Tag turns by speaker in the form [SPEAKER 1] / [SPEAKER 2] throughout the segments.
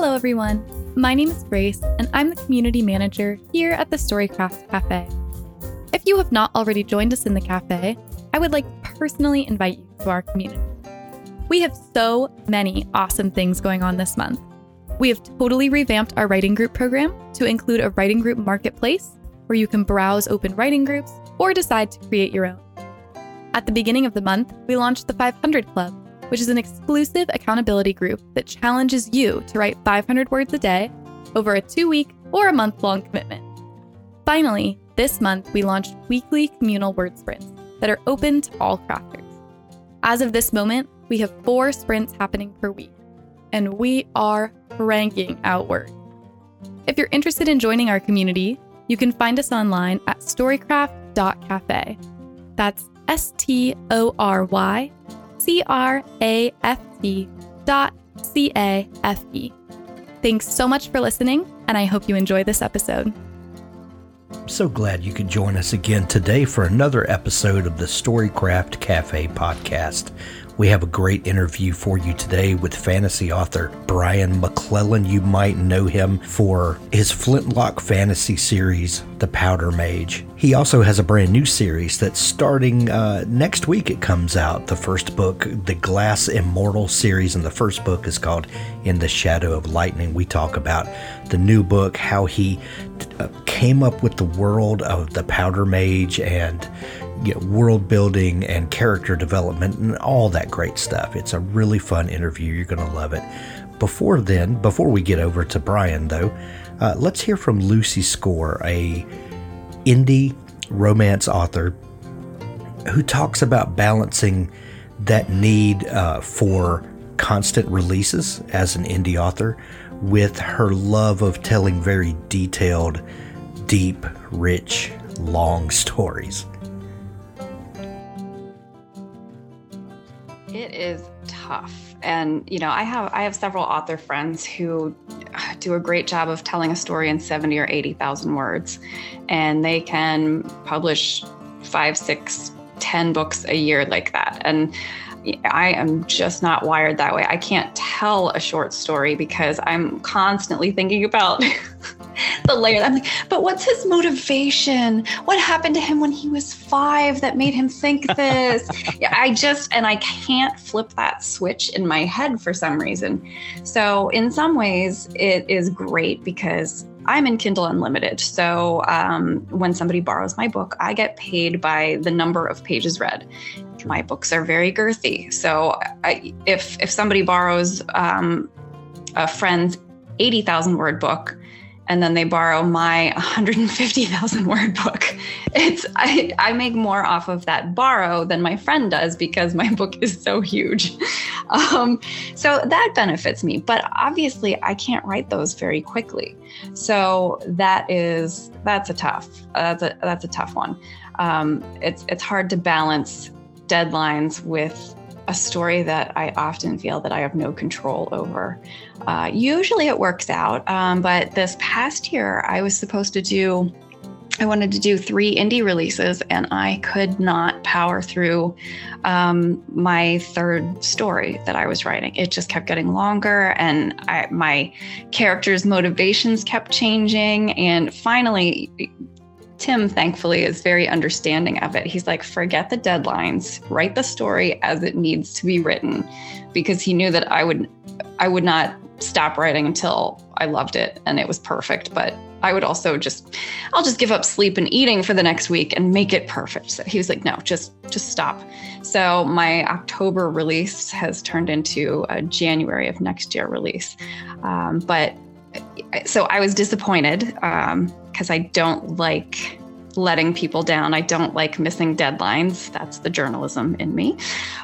[SPEAKER 1] Hello, everyone. My name is Grace, and I'm the community manager here at the Storycraft Cafe. If you have not already joined us in the cafe, I would like to personally invite you to our community. We have so many awesome things going on this month. We have totally revamped our writing group program to include a writing group marketplace where you can browse open writing groups or decide to create your own. At the beginning of the month, we launched the 500 Club, which is an exclusive accountability group that challenges you to write 500 words a day over a two week or a month long commitment. Finally, this month we launched weekly communal word sprints that are open to all crafters. As of this moment, we have four sprints happening per week, and we are cranking out words. If you're interested in joining our community, you can find us online at storycraft.cafe. That's S T O R Y C R A F T dot C A F E. Thanks so much for listening, and I hope you enjoy this episode.
[SPEAKER 2] So glad you could join us again today for another episode of the Storycraft Cafe podcast. We have a great interview for you today with fantasy author Brian McClellan. You might know him for his Flintlock fantasy series, The Powder Mage. He also has a brand new series that's starting uh, next week. It comes out. The first book, the Glass Immortal series, and the first book is called In the Shadow of Lightning. We talk about the new book, how he uh, came up with the world of the Powder Mage and know, world building and character development and all that great stuff. It's a really fun interview. You're going to love it. Before then, before we get over to Brian, though, uh, let's hear from Lucy Score, a indie romance author who talks about balancing that need uh, for constant releases as an indie author with her love of telling very detailed, deep, rich, long stories.
[SPEAKER 3] It is tough. And you know, I have I have several author friends who uh, do a great job of telling a story in 70 or 80,000 words and they can publish 5, 6, 10 books a year like that. And I am just not wired that way. I can't tell a short story because I'm constantly thinking about the layer. I'm like, but what's his motivation? What happened to him when he was five that made him think this? yeah, I just, and I can't flip that switch in my head for some reason. So, in some ways, it is great because I'm in Kindle Unlimited. So um, when somebody borrows my book, I get paid by the number of pages read. My books are very girthy. So I, if if somebody borrows um, a friend's 80,000 word book, and then they borrow my 150,000 word book. It's I, I make more off of that borrow than my friend does because my book is so huge. Um, so that benefits me, but obviously I can't write those very quickly. So that is that's a tough uh, that's a that's a tough one. Um, it's it's hard to balance deadlines with a story that I often feel that I have no control over. Uh, usually it works out, um, but this past year I was supposed to do. I wanted to do three indie releases, and I could not power through um, my third story that I was writing. It just kept getting longer, and I, my characters' motivations kept changing. And finally, Tim, thankfully, is very understanding of it. He's like, forget the deadlines, write the story as it needs to be written, because he knew that I would, I would not stop writing until I loved it and it was perfect. But I would also just, I'll just give up sleep and eating for the next week and make it perfect. So he was like, no, just, just stop. So my October release has turned into a January of next year release. Um, but so I was disappointed because I don't like letting people down. I don't like missing deadlines. That's the journalism in me.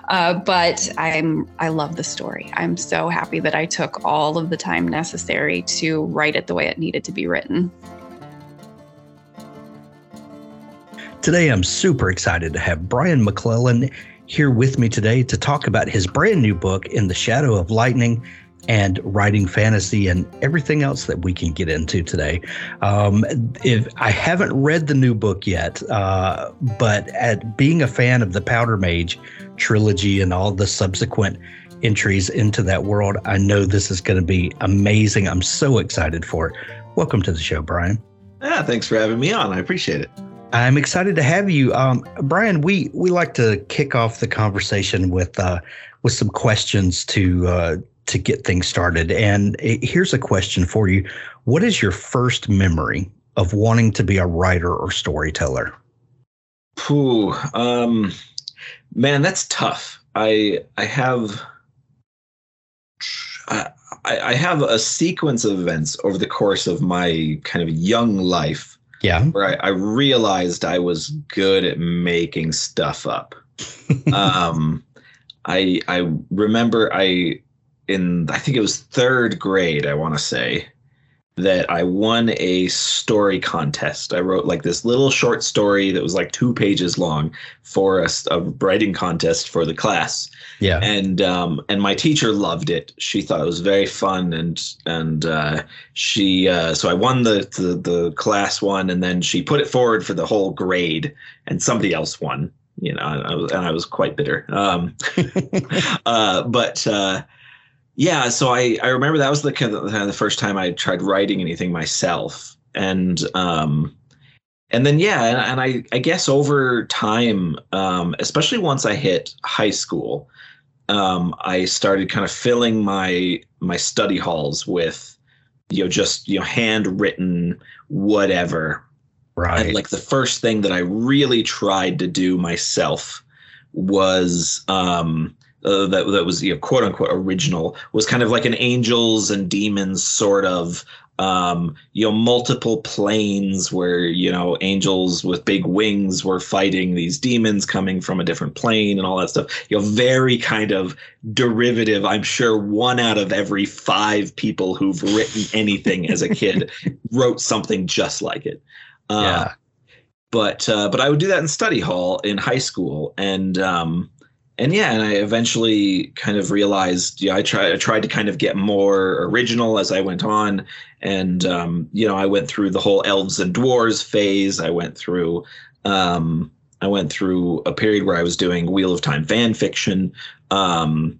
[SPEAKER 3] Uh, but I'm I love the story. I'm so happy that I took all of the time necessary to write it the way it needed to be written.
[SPEAKER 2] Today, I'm super excited to have Brian McClellan here with me today to talk about his brand new book, In the Shadow of Lightning and writing fantasy and everything else that we can get into today. Um, if I haven't read the new book yet, uh, but at being a fan of the Powder Mage trilogy and all the subsequent entries into that world, I know this is going to be amazing. I'm so excited for it. Welcome to the show, Brian.
[SPEAKER 4] Yeah, thanks for having me on. I appreciate it.
[SPEAKER 2] I'm excited to have you, um, Brian. We we like to kick off the conversation with uh, with some questions to uh, to get things started. And here's a question for you: What is your first memory of wanting to be a writer or storyteller?
[SPEAKER 4] Ooh, um, man, that's tough. I I have. I, I have a sequence of events over the course of my kind of young life
[SPEAKER 2] yeah.
[SPEAKER 4] Where I, I realized I was good at making stuff up. um, I I remember I in I think it was third grade, I want to say, that I won a story contest. I wrote like this little short story that was like two pages long for a, a writing contest for the class.
[SPEAKER 2] Yeah.
[SPEAKER 4] And um and my teacher loved it. She thought it was very fun and and uh she uh so I won the the, the class one and then she put it forward for the whole grade and somebody else won. You know, and I was, and I was quite bitter. Um uh but uh yeah, so I I remember that was the kind of the first time I tried writing anything myself, and um, and then yeah, and, and I I guess over time, um, especially once I hit high school, um, I started kind of filling my my study halls with you know just you know handwritten whatever.
[SPEAKER 2] Right.
[SPEAKER 4] And like the first thing that I really tried to do myself was um uh, that that was you know, quote unquote original was kind of like an angels and demons sort of um, you know multiple planes where you know angels with big wings were fighting these demons coming from a different plane and all that stuff you know very kind of derivative i'm sure one out of every five people who've written anything as a kid wrote something just like it
[SPEAKER 2] uh, yeah.
[SPEAKER 4] but uh, but i would do that in study hall in high school and um, and yeah, and I eventually kind of realized, yeah, I tried, I tried to kind of get more original as I went on, and um, you know, I went through the whole elves and dwarves phase. I went through, um, I went through a period where I was doing Wheel of Time fan fiction, um,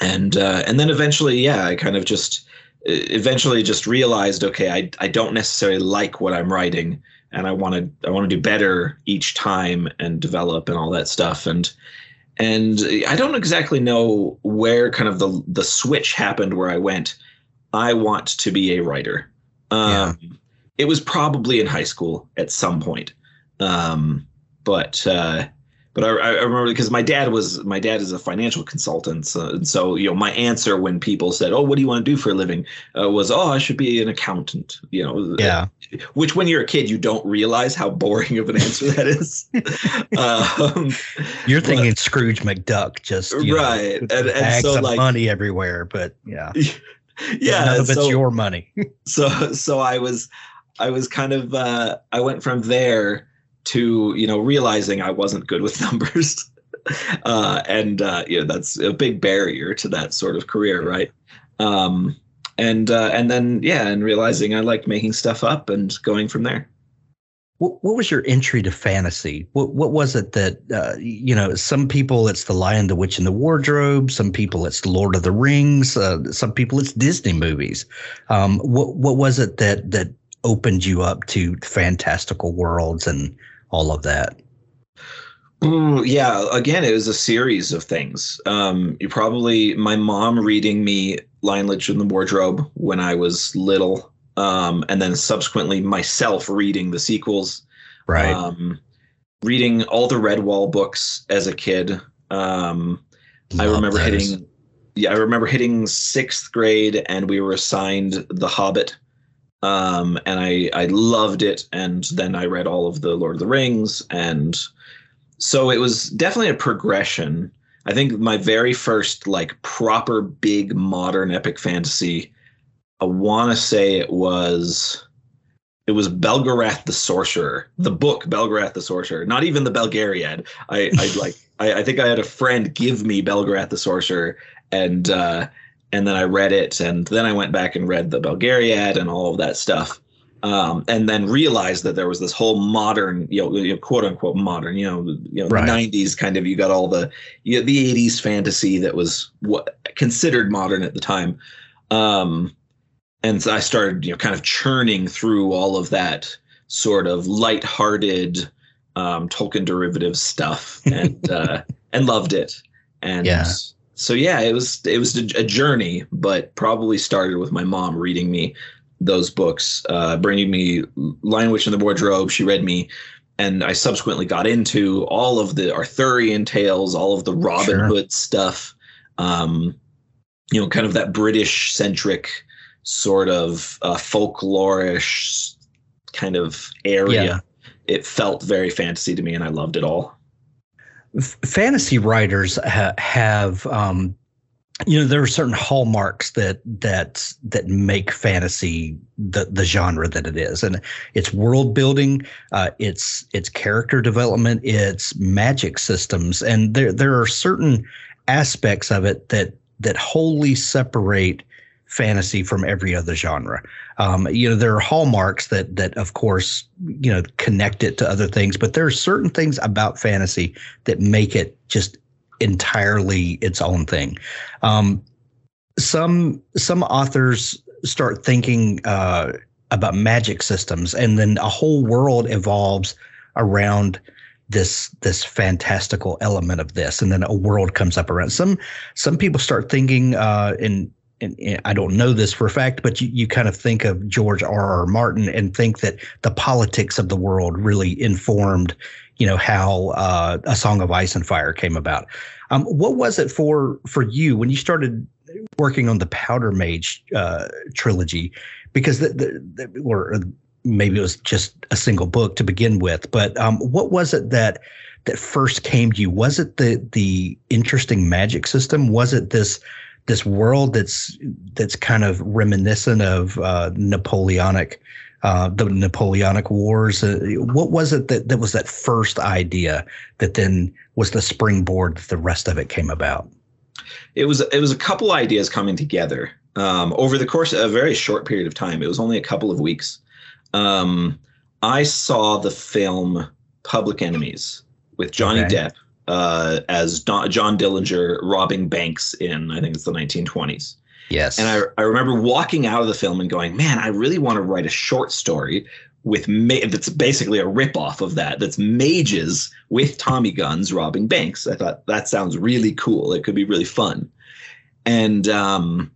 [SPEAKER 4] and uh, and then eventually, yeah, I kind of just eventually just realized, okay, I I don't necessarily like what I'm writing, and I want to I want to do better each time and develop and all that stuff, and and I don't exactly know where kind of the the switch happened where I went. I want to be a writer. Um, yeah. It was probably in high school at some point, um, but uh, but I, I remember because my dad was my dad is a financial consultant, so, and so you know my answer when people said, "Oh, what do you want to do for a living?" Uh, was, "Oh, I should be an accountant." You know,
[SPEAKER 2] yeah.
[SPEAKER 4] Which, when you're a kid, you don't realize how boring of an answer that is.
[SPEAKER 2] um, you're thinking but, Scrooge McDuck, just
[SPEAKER 4] right,
[SPEAKER 2] know, and, and so like money everywhere, but yeah,
[SPEAKER 4] yeah,
[SPEAKER 2] none of so, it's your money.
[SPEAKER 4] so, so I was, I was kind of, uh, I went from there to you know realizing I wasn't good with numbers. uh, and uh, you know that's a big barrier to that sort of career, right? Um, and uh, and then yeah, and realizing I liked making stuff up and going from there.
[SPEAKER 2] What, what was your entry to fantasy? What what was it that uh, you know? Some people it's the Lion, the Witch, and the Wardrobe. Some people it's Lord of the Rings. Uh, some people it's Disney movies. Um, what what was it that that opened you up to fantastical worlds and all of that?
[SPEAKER 4] Mm, yeah, again, it was a series of things. Um, you probably my mom reading me Lion, Witch, and the Wardrobe when I was little, um, and then subsequently myself reading the sequels.
[SPEAKER 2] Right. Um,
[SPEAKER 4] reading all the Redwall books as a kid. Um, I remember those. hitting. Yeah, I remember hitting sixth grade, and we were assigned The Hobbit um, and I I loved it. And then I read all of the Lord of the Rings, and so it was definitely a progression. I think my very first like proper big modern epic fantasy, I want to say it was it was Belgarath the Sorcerer, the book Belgarath the Sorcerer, not even the Belgariad. I, I like I, I, think I had a friend give me Belgarath the Sorcerer, and uh, and then I read it, and then I went back and read the Belgariad and all of that stuff, um, and then realized that there was this whole modern, you know, quote unquote modern, you know, you know, right. '90s kind of. You got all the you know, the '80s fantasy that was what considered modern at the time. Um, and so I started, you know, kind of churning through all of that sort of light-hearted um, Tolkien derivative stuff, and uh, and loved it. And yeah. So yeah, it was it was a journey, but probably started with my mom reading me those books, uh, bringing me Lion Witch in the Wardrobe. She read me, and I subsequently got into all of the Arthurian tales, all of the Robin sure. Hood stuff. Um, you know, kind of that British centric sort of uh, folklorish kind of area. Yeah. It felt very fantasy to me, and I loved it all.
[SPEAKER 2] F- fantasy writers ha- have, um, you know, there are certain hallmarks that that that make fantasy the the genre that it is, and it's world building, uh, it's it's character development, it's magic systems, and there there are certain aspects of it that that wholly separate fantasy from every other genre. Um, you know, there are hallmarks that that of course you know connect it to other things, but there are certain things about fantasy that make it just entirely its own thing. Um, some some authors start thinking uh, about magic systems, and then a whole world evolves around this this fantastical element of this and then a world comes up around some some people start thinking uh in and, I don't know this for a fact, but you, you kind of think of George R. R. Martin and think that the politics of the world really informed, you know, how uh, A Song of Ice and Fire came about. Um, what was it for for you when you started working on the Powder Mage uh, trilogy? Because the, the, the, or maybe it was just a single book to begin with, but um, what was it that that first came to you? Was it the the interesting magic system? Was it this this world that's that's kind of reminiscent of uh, Napoleonic, uh, the Napoleonic Wars. Uh, what was it that that was that first idea that then was the springboard that the rest of it came about?
[SPEAKER 4] It was it was a couple ideas coming together um, over the course of a very short period of time. It was only a couple of weeks. Um, I saw the film Public Enemies with Johnny okay. Depp uh, as Don, John Dillinger robbing banks in I think it's the 1920s.
[SPEAKER 2] Yes.
[SPEAKER 4] And I, I remember walking out of the film and going, man, I really want to write a short story with ma- that's basically a ripoff of that. That's mages with Tommy guns robbing banks. I thought that sounds really cool. It could be really fun. And um,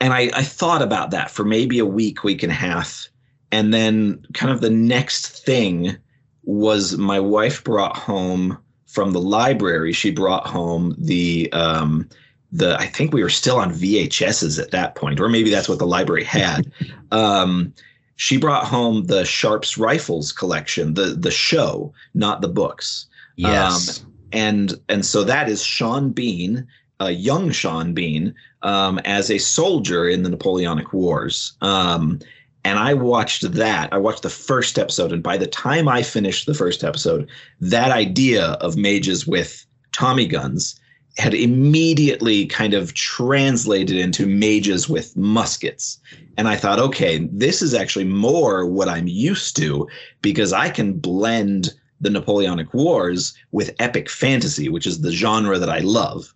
[SPEAKER 4] and I, I thought about that for maybe a week, week and a half, and then kind of the next thing was my wife brought home from the library, she brought home the um, the I think we were still on VHSs at that point, or maybe that's what the library had. um, she brought home the Sharpe's Rifles collection, the the show, not the books.
[SPEAKER 2] Yes.
[SPEAKER 4] Um, and and so that is Sean Bean, a young Sean Bean, um, as a soldier in the Napoleonic Wars. Um, and I watched that. I watched the first episode, and by the time I finished the first episode, that idea of mages with Tommy guns had immediately kind of translated into mages with muskets. And I thought, okay, this is actually more what I'm used to because I can blend the Napoleonic Wars with epic fantasy, which is the genre that I love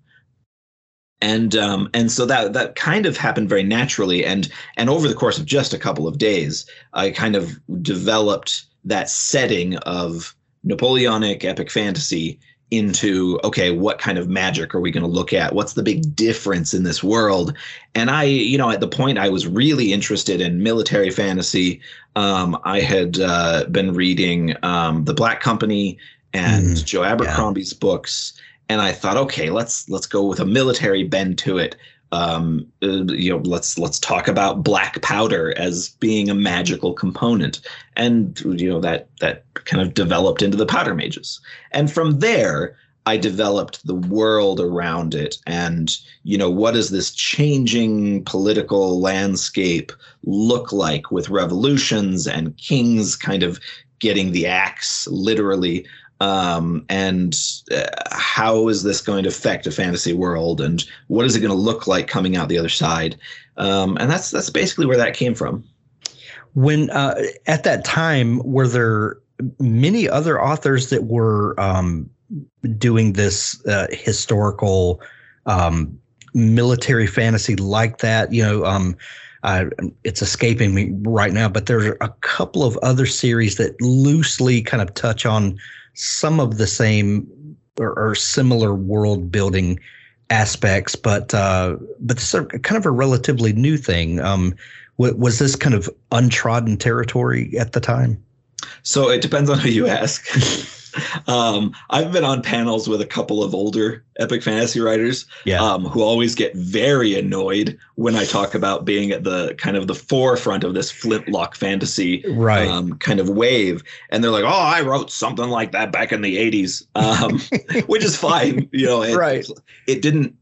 [SPEAKER 4] and um, and so that that kind of happened very naturally. And and over the course of just a couple of days i kind of developed that setting of napoleonic epic fantasy into okay what kind of magic are we going to look at? What's the big difference in this world? And i you know at the point i was really interested in military fantasy um, i had uh, been reading um, the black company and mm, joe abercrombie's yeah. books and I thought, okay, let's let's go with a military bend to it. um, you know, let's let's talk about black powder as being a magical component, and you know that that kind of developed into the powder mages, and from there. I developed the world around it and you know what does this changing political landscape look like with revolutions and kings kind of getting the axe literally um, and uh, how is this going to affect a fantasy world? And what is it going to look like coming out the other side? Um, and that's that's basically where that came from.
[SPEAKER 2] When uh, at that time were there many other authors that were um, doing this uh, historical um, military fantasy like that? You know um, it's escaping me right now, but there's a couple of other series that loosely kind of touch on some of the same or, or similar world building aspects, but uh, but this is kind of a relatively new thing. Um, was this kind of untrodden territory at the time?
[SPEAKER 4] So it depends on who you ask. um, I've been on panels with a couple of older epic fantasy writers
[SPEAKER 2] yeah.
[SPEAKER 4] um, who always get very annoyed when I talk about being at the kind of the forefront of this flintlock fantasy
[SPEAKER 2] right.
[SPEAKER 4] um, kind of wave. And they're like, oh, I wrote something like that back in the 80s, um, which is fine. You know, it,
[SPEAKER 2] right.
[SPEAKER 4] it didn't,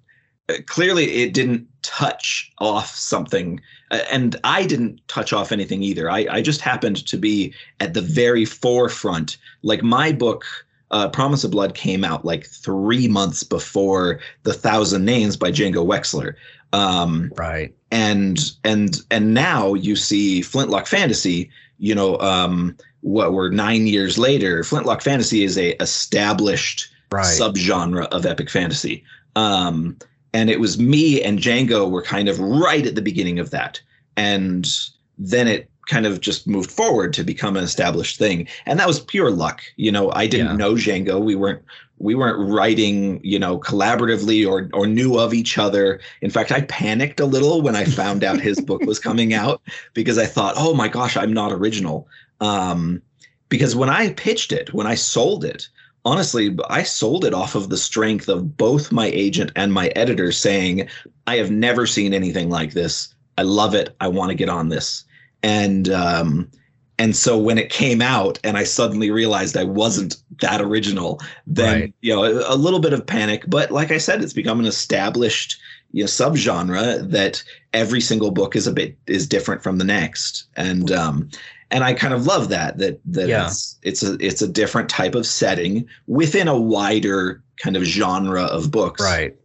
[SPEAKER 4] clearly, it didn't touch off something. And i didn't touch off anything either. I, I just happened to be at the very forefront. Like my book uh, promise of blood came out like three months before the thousand names by django wexler um,
[SPEAKER 2] right.
[SPEAKER 4] and and and now you see flintlock fantasy you know um, what we're nine years later flintlock fantasy is a established
[SPEAKER 2] right.
[SPEAKER 4] subgenre of epic fantasy. Um, and it was me and Django were kind of right at the beginning of that. And then it kind of just moved forward to become an established thing. And that was pure luck. You know, I didn't yeah. know Django. We weren't we weren't writing, you know, collaboratively or or knew of each other. In fact, I panicked a little when I found out his book was coming out because I thought, "Oh my gosh, I'm not original." Um, because when I pitched it, when I sold it, honestly, I sold it off of the strength of both my agent and my editor saying, I have never seen anything like this. I love it. I want to get on this. And um, and so when it came out and I suddenly realized I wasn't that original, then right. you know, a, a, little bit of panic. But like I said, it's become an established you know subgenre that every single book is a bit is different from the next. And um and I kind of love that that that yeah. it's it's a it's a different type of setting within a wider kind of genre of books.
[SPEAKER 2] Right,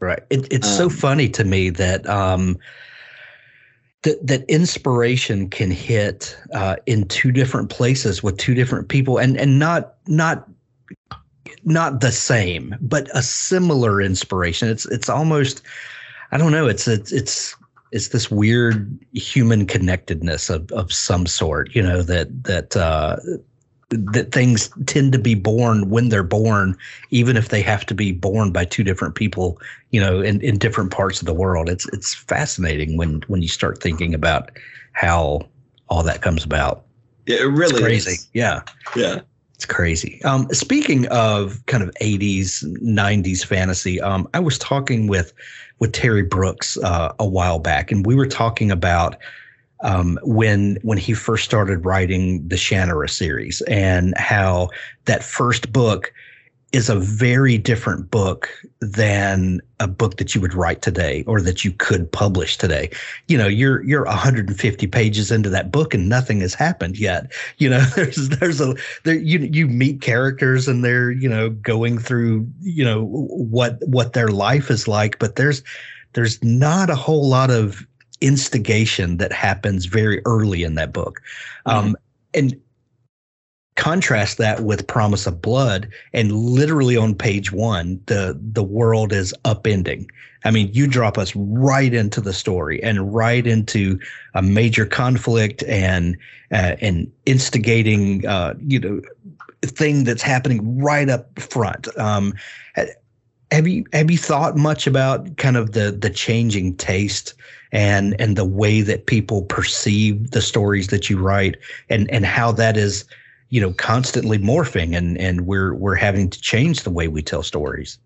[SPEAKER 2] right. It, it's um, so funny to me that um, that that inspiration can hit uh, in two different places with two different people, and and not not not the same, but a similar inspiration. It's it's almost I don't know. It's it's it's it's this weird human connectedness of, of some sort, you know, that that uh, that things tend to be born when they're born, even if they have to be born by two different people, you know, in, in different parts of the world. It's it's fascinating when when you start thinking about how all that comes about.
[SPEAKER 4] It really
[SPEAKER 2] it's crazy.
[SPEAKER 4] Is.
[SPEAKER 2] Yeah.
[SPEAKER 4] Yeah.
[SPEAKER 2] It's crazy. Um, speaking of kind of 80s, 90s fantasy, um, I was talking with with Terry Brooks uh, a while back, and we were talking about um, when when he first started writing the Shannara series and how that first book is a very different book than a book that you would write today or that you could publish today. You know, you're you're 150 pages into that book and nothing has happened yet. You know, there's there's a there you you meet characters and they're, you know, going through, you know, what what their life is like, but there's there's not a whole lot of instigation that happens very early in that book. Mm-hmm. Um, and contrast that with promise of blood and literally on page one the the world is upending. I mean you drop us right into the story and right into a major conflict and uh, and instigating uh, you know thing that's happening right up front. Um, have you have you thought much about kind of the the changing taste and and the way that people perceive the stories that you write and and how that is you know constantly morphing and and we're we're having to change the way we tell stories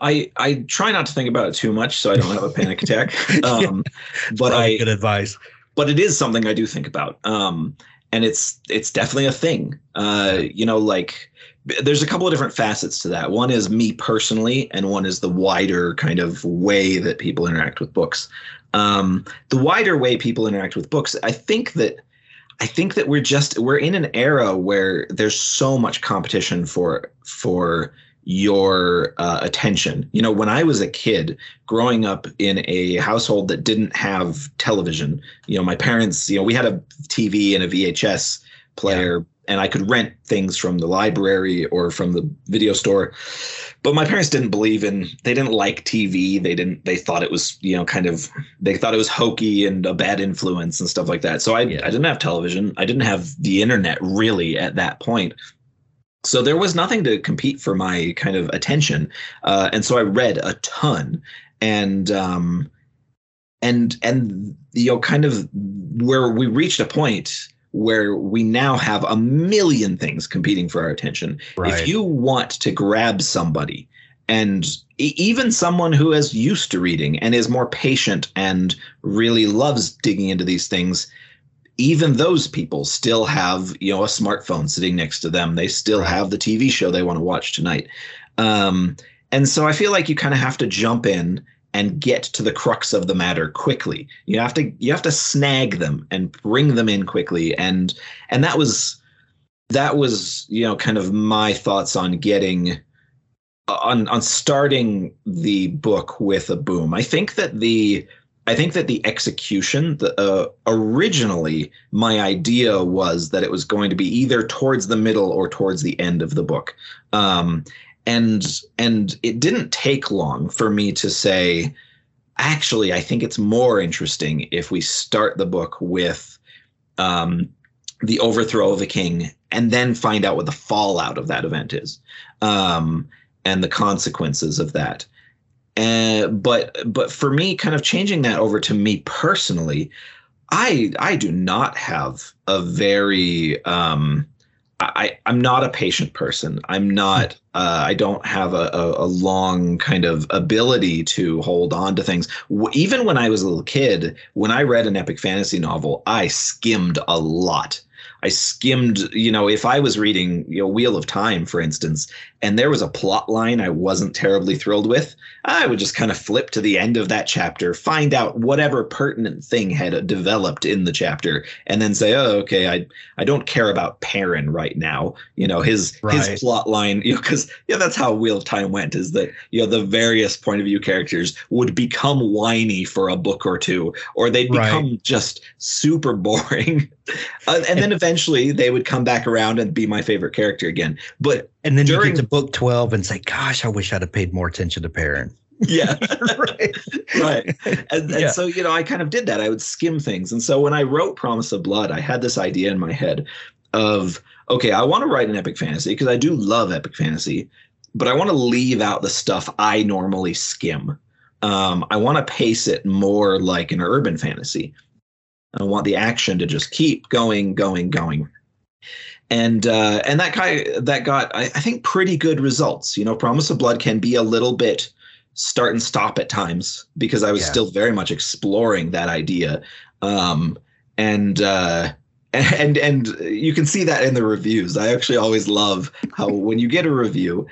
[SPEAKER 4] I I try not to think about it too much so I don't have a panic attack. Um, but I
[SPEAKER 2] good advice.
[SPEAKER 4] But it is something I do think about. Um, and it's it's definitely a thing. Uh, you know, like there's a couple of different facets to that. One is me personally, and one is the wider kind of way that people interact with books. Um, the wider way people interact with books, I think that I think that we're just we're in an era where there's so much competition for for your uh, attention. You know, when I was a kid growing up in a household that didn't have television, you know, my parents, you know, we had a TV and a VHS player. Yeah and I could rent things from the library or from the video store. But my parents didn't believe in they didn't like TV. They didn't they thought it was, you know, kind of they thought it was hokey and a bad influence and stuff like that. So I yeah. I didn't have television. I didn't have the internet really at that point. So there was nothing to compete for my kind of attention. Uh, and so I read a ton and um and and you know kind of where we reached a point where we now have a million things competing for our attention. Right. If you want to grab somebody and even someone who is used to reading and is more patient and really loves digging into these things, even those people still have, you know, a smartphone sitting next to them. They still right. have the TV show they want to watch tonight. Um, and so I feel like you kind of have to jump in and get to the crux of the matter quickly. You have to you have to snag them and bring them in quickly and and that was that was you know kind of my thoughts on getting on on starting the book with a boom. I think that the I think that the execution, the, uh, originally, my idea was that it was going to be either towards the middle or towards the end of the book. Um, and and it didn't take long for me to say actually i think it's more interesting if we start the book with um, the overthrow of a king and then find out what the fallout of that event is um, and the consequences of that. Uh, but but for me kind of changing that over to me personally i i do not have a very um, I, I'm not a patient person. I'm not. Uh, I don't have a, a, a, long kind of ability to hold on to things. Even when I was a little kid, when I read an epic fantasy novel, I skimmed a lot. I skimmed, you know, if I was reading, you know, Wheel of Time, for instance, and there was a plot line I wasn't terribly thrilled with, I would just kind of flip to the end of that chapter, find out whatever pertinent thing had developed in the chapter, and then say, "Oh, okay, I I don't care about Perrin right now." You know, his right. his plot line, you know, because yeah, that's how Wheel of Time went. Is that you know the various point of view characters would become whiny for a book or two, or they'd become right. just super boring, uh, and then eventually they would come back around and be my favorite character again. But
[SPEAKER 2] and then during, you get to book 12 and say, gosh, I wish I'd have paid more attention to Perrin.
[SPEAKER 4] Yeah. right. right. And, and yeah. so, you know, I kind of did that. I would skim things. And so when I wrote Promise of Blood, I had this idea in my head of, okay, I want to write an epic fantasy because I do love epic fantasy, but I want to leave out the stuff I normally skim. Um, I want to pace it more like an urban fantasy. I want the action to just keep going, going, going and uh, and that guy that got I, I, think pretty good results. You know, Promise of Blood can be a little bit start and stop at times because I was yeah. still very much exploring that idea, um, and uh, and and you can see that in the reviews. I actually always love how when you get a review.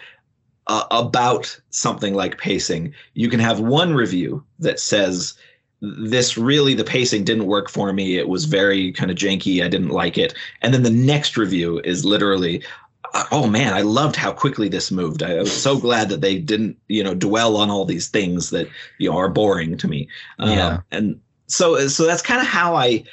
[SPEAKER 4] Uh, about something like pacing, you can have one review that says this really the pacing didn't work for me. It was very kind of janky. I didn't like it. And then the next review is literally oh man i loved how quickly this moved. I was so glad that they didn't you know dwell on all these things that you know are boring to me. Yeah. Um, and so so that's kind of how I,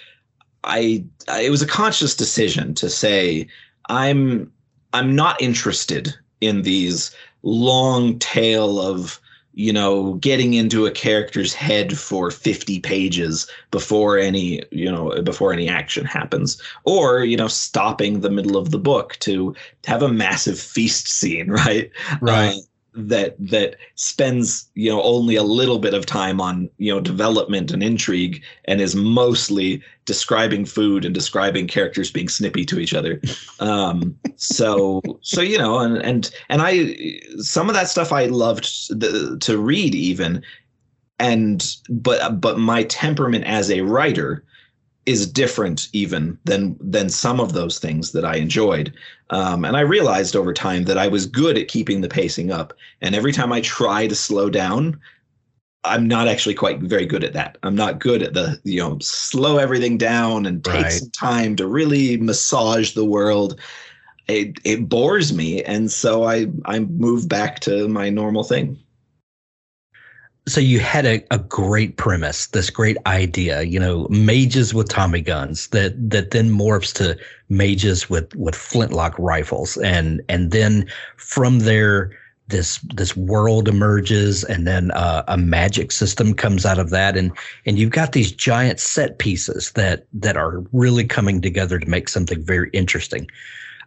[SPEAKER 4] I i it was a conscious decision to say i'm i'm not interested in these long tail of you know, getting into a character's head for 50 pages before any, you know, before any action happens, or, you know, stopping the middle of the book to have a massive feast scene, right?
[SPEAKER 2] Right. Uh,
[SPEAKER 4] that that spends you know only a little bit of time on you know development and intrigue and is mostly describing food and describing characters being snippy to each other. Um so so you know and and and i some of that stuff i loved the, to read even. And but but my temperament as a writer is different even than than some of those things that I enjoyed. Um, and I realized over time that I was good at keeping the pacing up. And every time I try to slow down, I'm not actually quite very good at that. I'm not good at the you know slow everything down and take right. some time to really massage the world. It it bores me, and so I I move back to my normal thing
[SPEAKER 2] so you had a, a great premise, this great idea, you know, mages with Tommy guns that that then morphs to mages with with flintlock rifles, and and then from there this this world emerges, and then uh, a magic system comes out of that, and and you've got these giant set pieces that that are really coming together to make something very interesting.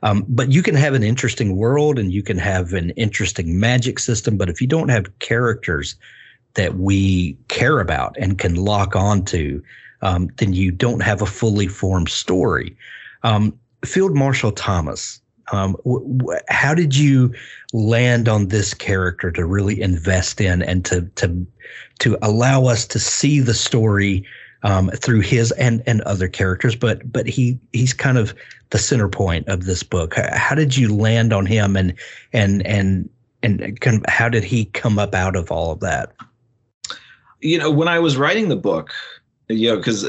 [SPEAKER 2] Um, but you can have an interesting world and you can have an interesting magic system, but if you don't have characters that we care about and can lock onto, um, then you don't have a fully formed story. Um, Field Marshal Tamas, um, w- w- how did you land on this character to really invest in and to to to allow us to see the story um, through his and and other characters? But but he he's kind of the center point of this book. How did you land on him and and and and how did he come up out of all of that?
[SPEAKER 4] You know, when I was writing the book, you know, because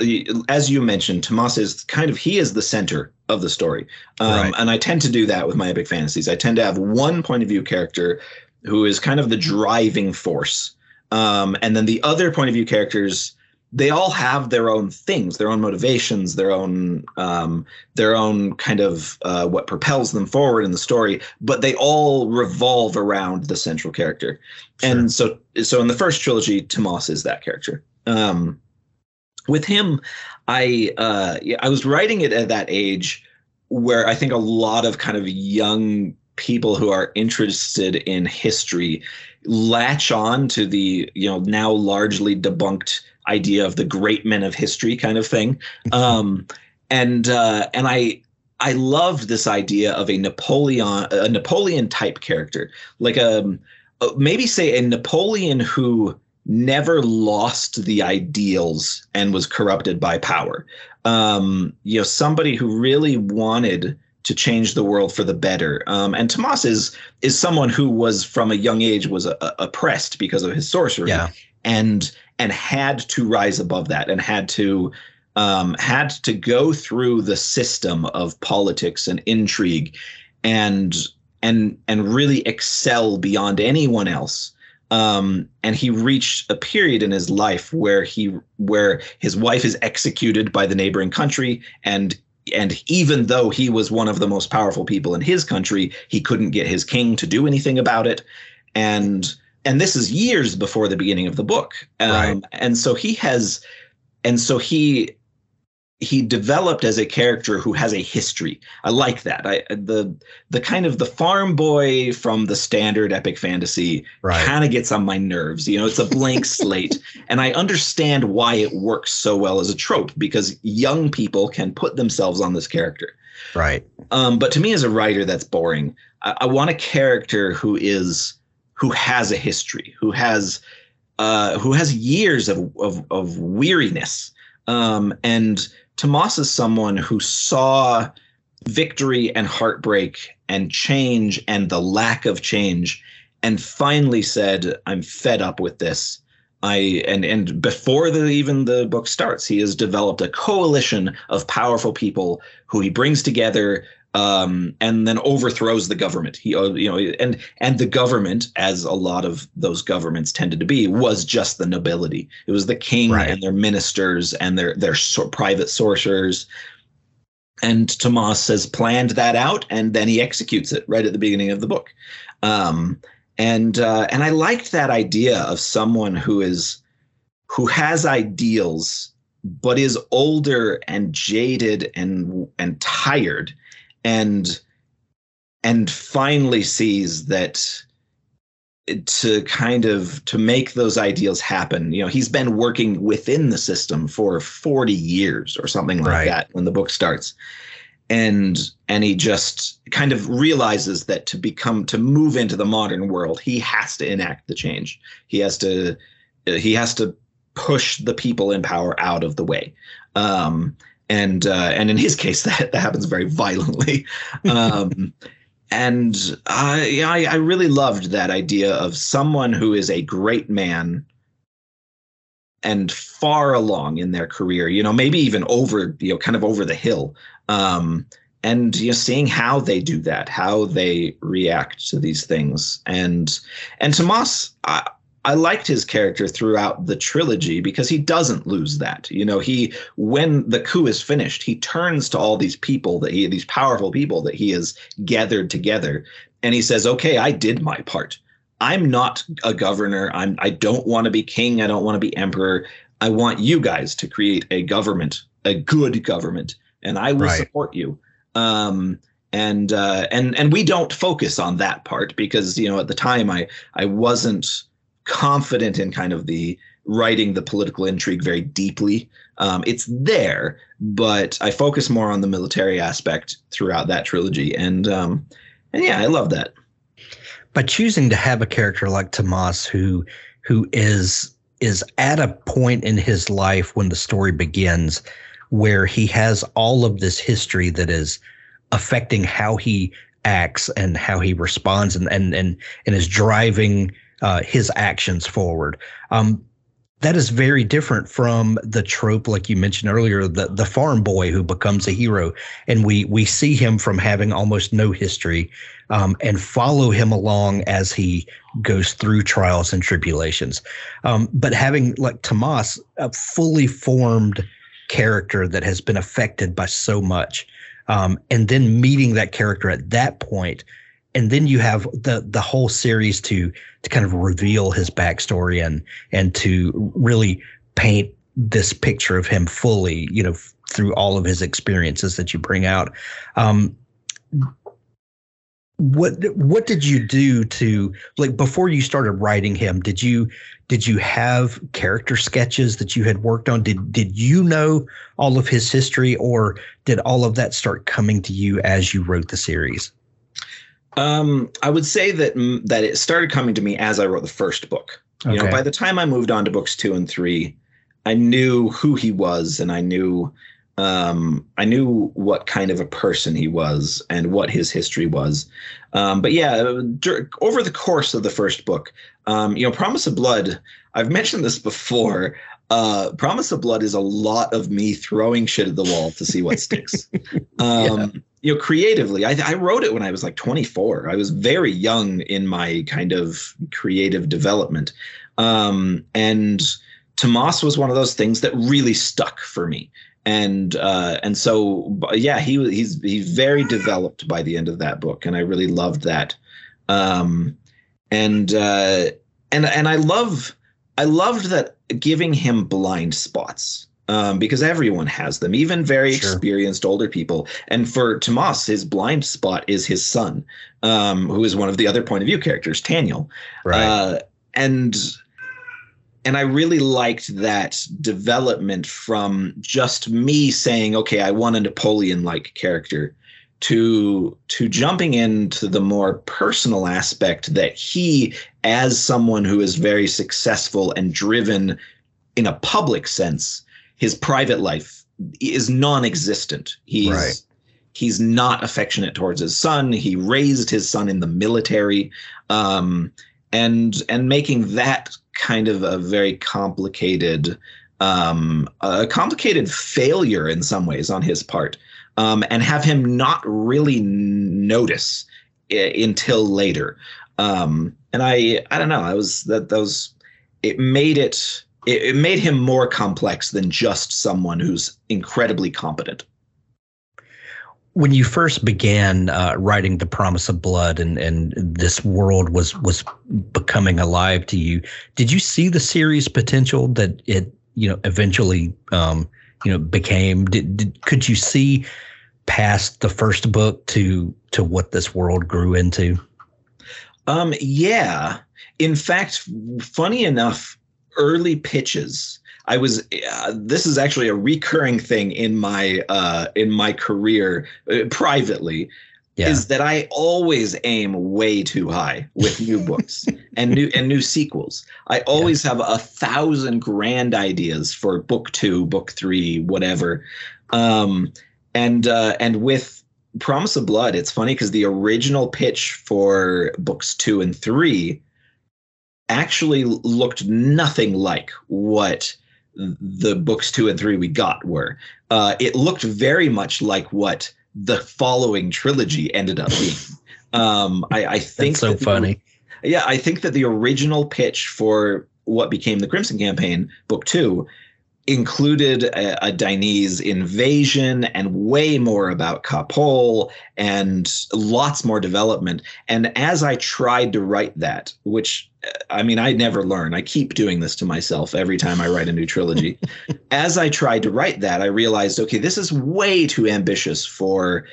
[SPEAKER 4] as you mentioned, Tamas is kind of he is the center of the story, um, right. and I tend to do that with my epic fantasies. I tend to have one point of view character who is kind of the driving force, um, and then the other point of view characters they all have their own things, their own motivations, their own um, their own kind of uh, what propels them forward in the story. But they all revolve around the central character, sure. and so so in the first trilogy, Tamas is that character. Um, with him, I uh, I was writing it at that age where I think a lot of kind of young people who are interested in history latch on to the you know now largely debunked idea of the great men of history kind of thing. Um, and uh, and I I loved this idea of a Napoleon a Napoleon type character, like a um, uh, maybe say a Napoleon who never lost the ideals and was corrupted by power. Um, you know, somebody who really wanted to change the world for the better. Um, and Tamas is is someone who was from a young age was uh, oppressed because of his sorcery,
[SPEAKER 2] yeah.
[SPEAKER 4] and and had to rise above that and had to um, had to go through the system of politics and intrigue and and and really excel beyond anyone else. Um, and he reached a period in his life where he where his wife is executed by the neighboring country and and even though he was one of the most powerful people in his country he couldn't get his king to do anything about it. And and this is years before the beginning of the book. Um, right. and so he has and so he he developed as a character who has a history. I like that. I the the kind of the farm boy from the standard epic fantasy right. kind of gets on my nerves you know it's a blank slate. And i understand why it works so well as a trope because young people can put themselves on this character.
[SPEAKER 2] Right.
[SPEAKER 4] Um, but to me as a writer that's boring. I, I want a character who is who has a history, who has uh, who has years of of, of weariness. Um, and Tamas is someone who saw victory and heartbreak and change and the lack of change, and finally said, "I'm fed up with this." I and and before the even the book starts, he has developed a coalition of powerful people who he brings together um, and then overthrows the government. He, uh, you know, and and the government, as a lot of those governments tended to be, was just the nobility. It was the king right. and their ministers and their their so- private sorcerers. And Tamas has planned that out, and then he executes it right at the beginning of the book. Um, and uh, and I liked that idea of someone who is who has ideals but is older and jaded and and tired and and finally sees that to kind of to make those ideals happen you know he's been working within the system for 40 years or something like right. that when the book starts. And and he just kind of realizes that to become to move into the modern world he has to enact the change. He has to he has to push the people in power out of the way. Um, and uh, and in his case that, that happens very violently um, and I, I I really loved that idea of someone who is a great man and far along in their career, you know, maybe even over, you know, kind of over the hill. Um, and you know, seeing how they do that, how they react to these things. And and Tamas, I, I liked his character throughout the trilogy because he doesn't lose that. You know, he when the coup is finished, he turns to all these people that he these powerful people that he has gathered together and he says, "Okay, I did my part. I'm not a governor. I'm I don't want to be king. I don't want to be emperor. I want you guys to create a government, a good government, and I will right. support you." Um and uh, and and we don't focus on that part because you know at the time I I wasn't confident in kind of the writing the political intrigue very deeply. Um, it's there, but I focus more on the military aspect throughout that trilogy, and um, and yeah, I love that.
[SPEAKER 2] By choosing to have a character like Tamas, who who is is at a point in his life when the story begins, where he has all of this history that is affecting how he acts and how he responds, and and and and is driving uh, his actions forward. Um, that is very different from the trope, like you mentioned earlier, the the farm boy who becomes a hero, and we we see him from having almost no history, um, and follow him along as he goes through trials and tribulations. Um, but having like Tamas, a fully formed character that has been affected by so much, um, and then meeting that character at that point and then you have the the whole series to to kind of reveal his backstory and and to really paint this picture of him fully, you know, f- through all of his experiences that you bring out. Um, what what did you do to like before you started writing him? Did you did you have character sketches that you had worked on? Did did you know all of his history, or did all of that start coming to you as you wrote the series?
[SPEAKER 4] Um, I would say that that it started coming to me as I wrote the first book. You okay. know, by the time I moved on to books two and three, I knew who he was, and I knew um, I knew what kind of a person he was and what his history was. Um, but yeah, over the course of the first book, um, you know, Promise of Blood. I've mentioned this before. Uh, Promise of Blood is a lot of me throwing shit at the wall to see what sticks. Um, yeah you know creatively I, I wrote it when i was like 24 i was very young in my kind of creative development. Um, and Tamas was one of those things that really stuck for me. And uh, and so yeah he he's he's very developed by the end of that book and i really loved that. Um, and uh, and and i love i loved that giving him blind spots um, because everyone has them, even very sure. experienced older people. And for Tamas, his blind spot is his son, um, who is one of the other point of view characters, Taniel. Right. Uh, and and I really liked that development from just me saying, okay, I want a Napoleon like character to to jumping into the more personal aspect that he as someone who is very successful and driven in a public sense his private life is non-existent. He's right. he's not affectionate towards his son. He raised his son in the military, um, and and making that kind of a very complicated um, a complicated failure in some ways on his part, um, and have him not really notice I- until later. Um, and I I don't know. I was that those it made it it, it made him more complex than just someone who's incredibly competent.
[SPEAKER 2] When you first began uh, writing the promise of blood and, and this world was was becoming alive to you did you see the series potential that it you know eventually um, you know became? Did, did could you see past the first book to to what this world grew into?
[SPEAKER 4] Um yeah. In fact, funny enough, early pitches. I was. Uh, this is actually a recurring thing in my uh, in my career uh, privately. Yeah. Is that I always aim way too high with new books and new and new sequels. I always yeah. have a thousand grand ideas for book two, book three, whatever. Um, and uh, and with Promise of Blood, it's funny because the original pitch for books two and three actually looked nothing like what the books two and three we got were. Uh, it looked very much like what the following trilogy ended up being. Um, I, I think
[SPEAKER 2] That's so funny.
[SPEAKER 4] The, yeah, I think that the original pitch for what became the Crimson Campaign, book two, included a, a Dynize invasion and way more about Ka-poel and lots more development. And as I tried to write that, which I mean, I never learn. I keep doing this to myself every time I write a new trilogy. as I tried to write that, I realized, okay, this is way too ambitious for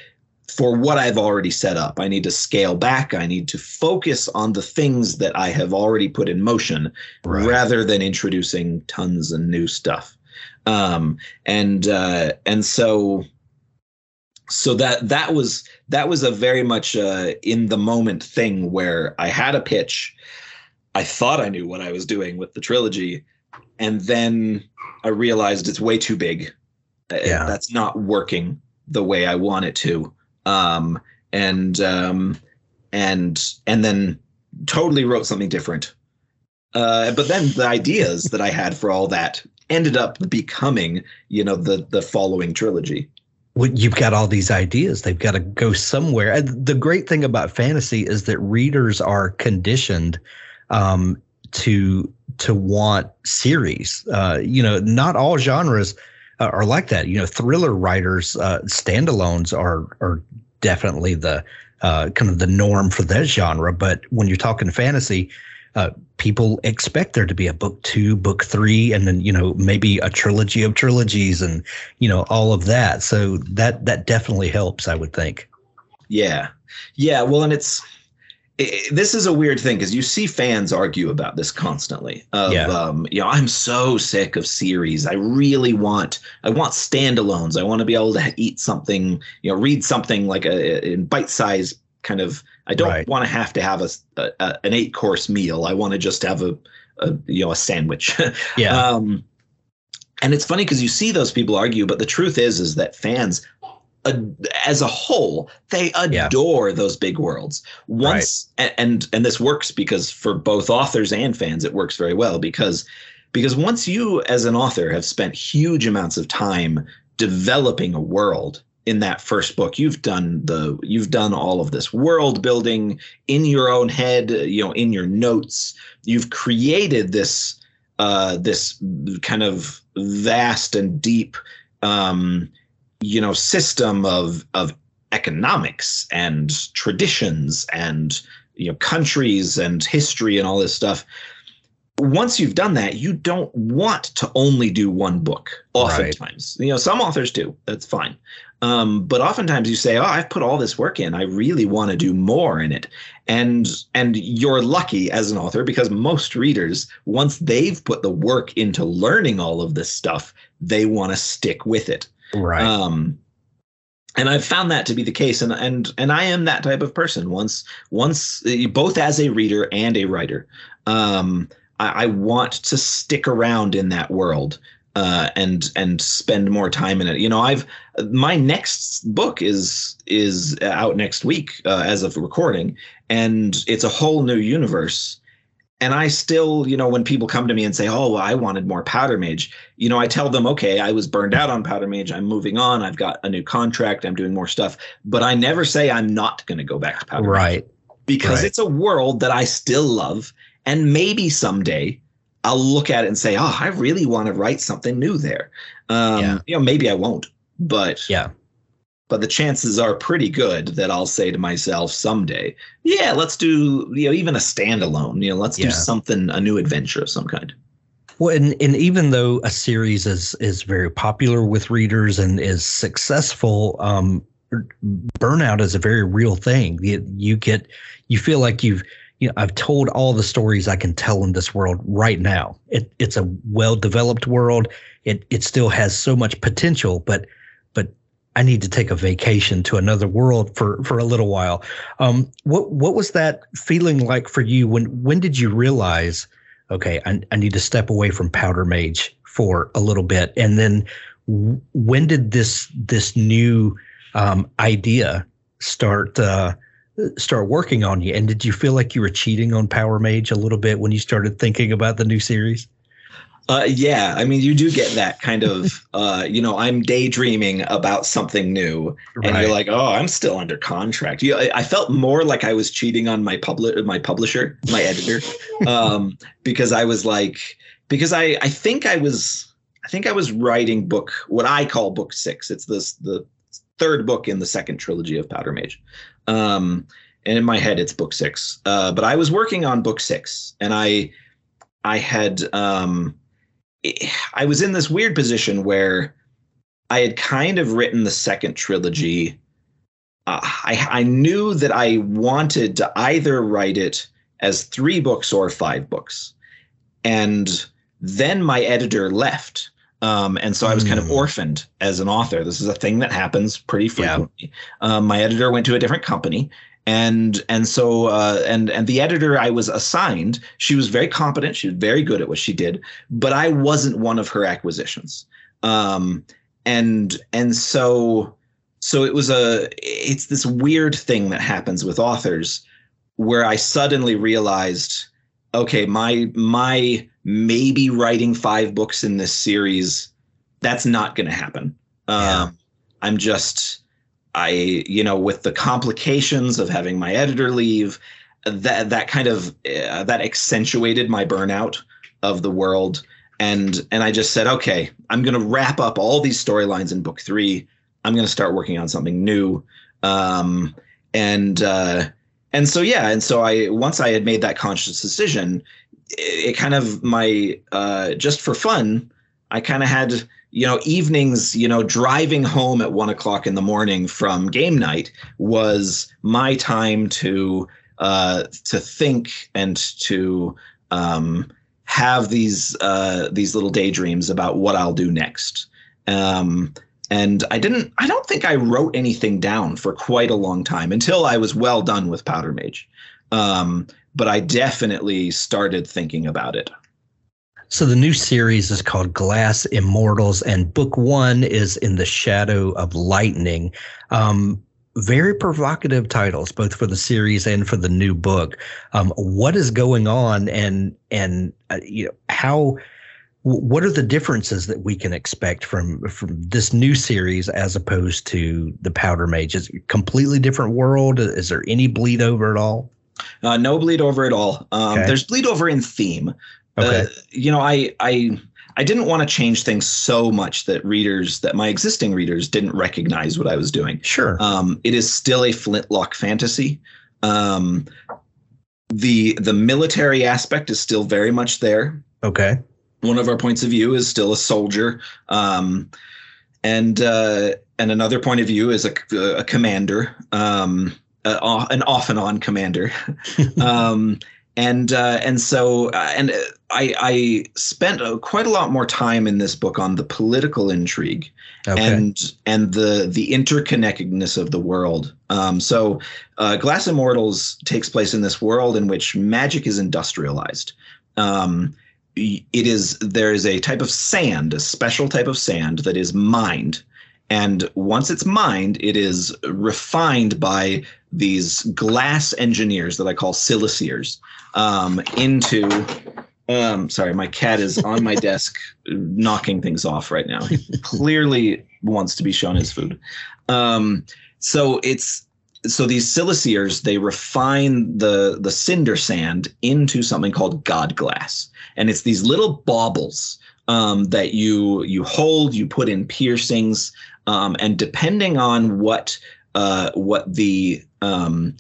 [SPEAKER 4] for what I've already set up. I need to scale back. I need to focus on the things that I have already put in motion right. rather than introducing tons of new stuff um, and uh, and so so that that was that was a very much uh, in the moment thing where I had a pitch, I thought I knew what I was doing with the trilogy, and then I realized it's way too big. Yeah. That's not working the way I want it to. Um, and um, and and then totally wrote something different. Uh, but then the ideas that I had for all that ended up becoming, you know, the the following trilogy.
[SPEAKER 2] Well, you've got all these ideas. They've got to go somewhere. And the great thing about fantasy is that readers are conditioned um, to to want series. Uh, you know, not all genres uh, are like that. You know, thriller writers, uh, standalones are are definitely the uh, kind of the norm for that genre. But when you're talking fantasy, uh, people expect there to be a book two, book three, and then you know maybe a trilogy of trilogies, and you know all of that. So that that definitely helps, I would think.
[SPEAKER 4] Yeah, yeah. Well, and it's it, this is a weird thing because you see fans argue about this constantly. Of, yeah. Um, you know, I'm so sick of series. I really want I want standalones. I want to be able to eat something, you know, read something like a in bite size kind of I don't right. want to have to have a, a an eight course meal. I want to just have a, a you know a sandwich.
[SPEAKER 2] yeah. Um,
[SPEAKER 4] and it's funny because you see those people argue, but the truth is is that fans uh, as a whole, they adore yeah. those big worlds. Once right. and, and and this works because for both authors and fans, it works very well because because once you as an author have spent huge amounts of time developing a world in that first book. You've done the you've done all of this world building in your own head you know in your notes. You've created this uh this kind of vast and deep um you know system of of economics and traditions and you know countries and history and all this stuff once you've done that, you don't want to only do one book. Oftentimes, right. you know, some authors do. That's fine. Um, but oftentimes you say, "Oh, I've put all this work in. I really want to do more in it." And and you're lucky as an author because most readers, once they've put the work into learning all of this stuff, they want to stick with it.
[SPEAKER 2] Right. Um,
[SPEAKER 4] and I've found that to be the case, and and and I am that type of person. Once once both as a reader and a writer, um, I, I want to stick around in that world uh, and and spend more time in it. You know, I've my next book is is out next week uh, as of recording, and it's a whole new universe. And I still, you know, when people come to me and say, "Oh, well, I wanted more Powder Mage," you know, I tell them, "Okay, I was burned out on Powder Mage. I'm moving on. I've got a new contract. I'm doing more stuff." But I never say I'm not going to go back to Powder
[SPEAKER 2] right.
[SPEAKER 4] Mage because right. it's a world that I still love, and maybe someday I'll look at it and say, "Oh, I really want to write something new there." Um, yeah. You know, maybe I won't, but
[SPEAKER 2] yeah.
[SPEAKER 4] But the chances are pretty good that I'll say to myself someday, "Yeah, let's do you know even a standalone. You know, let's yeah. do something a new adventure of some kind."
[SPEAKER 2] Well, and, and even though a series is is very popular with readers and is successful, um, burnout is a very real thing. You, you get you feel like you've you know, I've told all the stories I can tell in this world right now. It, it's a well developed world. It it still has so much potential, but but I need to take a vacation to another world for for a little while. Um, what what was that feeling like for you? When when did you realize, okay, I, I need to step away from Powder Mage for a little bit, and then when did this this new um, idea start uh, start working on you? And did you feel like you were cheating on Powder Mage a little bit when you started thinking about the new series?
[SPEAKER 4] Uh, yeah, I mean, you do get that kind of, uh, you know, I'm daydreaming about something new, right. and you're like, oh, I'm still under contract. You, I, I, felt more like I was cheating on my public, my publisher, my editor, um, because I was like, because I, I think I was, I think I was writing book, what I call book six. It's this the third book in the second trilogy of Powder Mage, um, and in my head, it's book six. Uh, but I was working on book six, and I, I had. Um, I was in this weird position where I had kind of written the second trilogy. Uh, I, I knew that I wanted to either write it as three books or five books. And then my editor left. Um, and so I was kind of hmm. orphaned as an author. This is a thing that happens pretty frequently. Yeah. Um, my editor went to a different company, and and so uh, and and the editor I was assigned, she was very competent. She was very good at what she did, but I wasn't one of her acquisitions. Um, and and so so it was a it's this weird thing that happens with authors where I suddenly realized, okay, my my maybe writing five books in this series, that's not going to happen. Yeah. Um, I'm just I, you know, with the complications of having my editor leave, that that kind of uh, that accentuated my burnout of the world, and and I just said, okay, I'm going to wrap up all these storylines in book three. I'm going to start working on something new, um, and uh, and so yeah, and so I once I had made that conscious decision, it, it kind of my uh, just for fun, I kind of had you know, evenings, you know, driving home at one o'clock in the morning from game night was my time to uh, to think and to um, have these uh, these little daydreams about what I'll do next. Um, and I didn't. I don't think I wrote anything down for quite a long time until I was well done with Powder Mage. Um, but I definitely started thinking about it.
[SPEAKER 2] So the new series is called Glass Immortals, and book one is In the Shadow of Lightning. Um, very provocative titles, both for the series and for the new book. Um, what is going on, and and uh, you know how? What are the differences that we can expect from from this new series as opposed to the Powder Mage? Is it a completely different world? Is there any bleed over at all?
[SPEAKER 4] Uh, no bleed over at all. Um, okay. There's bleed over in theme. Okay. Uh, you know, I I I didn't want to change things so much that readers that my existing readers didn't recognize what I was doing.
[SPEAKER 2] Sure.
[SPEAKER 4] Um, it is still a flintlock fantasy. Um, the the military aspect is still very much there.
[SPEAKER 2] Okay.
[SPEAKER 4] One of our points of view is still a soldier. Um, and uh, and another point of view is a, a commander, um, uh, an off and on commander. um, and uh, and so uh, and I, I spent quite a lot more time in this book on the political intrigue okay. and and the the interconnectedness of the world. Um, so, uh, Glass Immortals takes place in this world in which magic is industrialized. Um, it is there is a type of sand, a special type of sand that is mined and once it's mined, it is refined by these glass engineers that I call siliceers um, into. Um, sorry, my cat is on my desk knocking things off right now. He clearly wants to be shown his food. Um, so it's so these siliceers they refine the the cinder sand into something called god glass, and it's these little baubles um, that you you hold, you put in piercings, um, and depending on what uh, what the um,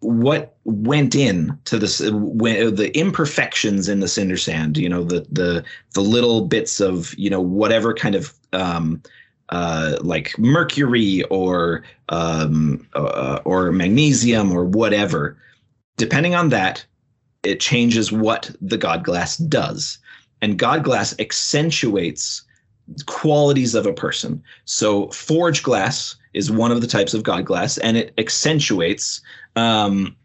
[SPEAKER 4] what went in to this when, the imperfections in the cinder sand you know the the the little bits of you know whatever kind of um, uh, like mercury or um, uh, or magnesium or whatever. Depending on that it changes what the god glass does. And god glass accentuates qualities of a person. So forge glass is one of the types of god glass and it accentuates um,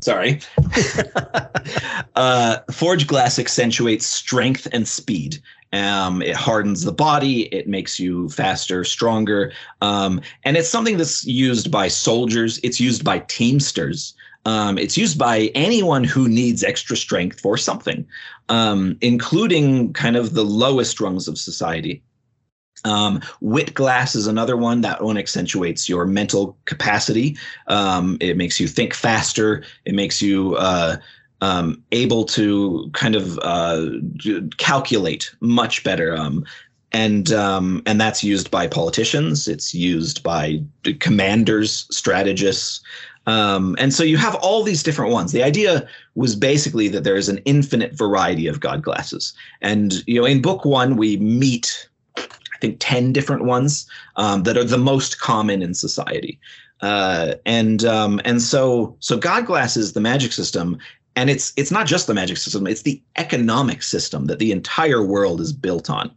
[SPEAKER 4] sorry. Uh, forge glass accentuates strength and speed um, it hardens the body. It makes you faster, stronger. Um, and it's something that's used by soldiers. It's used by teamsters. Um, it's used by anyone who needs extra strength for something, um, including kind of the lowest rungs of society. Um, wit glass is another one. That one accentuates your mental capacity. Um, it makes you think faster. It makes you uh, um, able to kind of uh, calculate much better. Um, and um, and that's used by politicians. It's used by commanders, strategists, um, and so you have all these different ones. The idea was basically that there is an infinite variety of god glasses, and you know, in book one we meet, I think, ten different ones um, that are the most common in society. Uh, and um, and so so god glasses, the magic system, and it's it's not just the magic system it's the economic system that the entire world is built on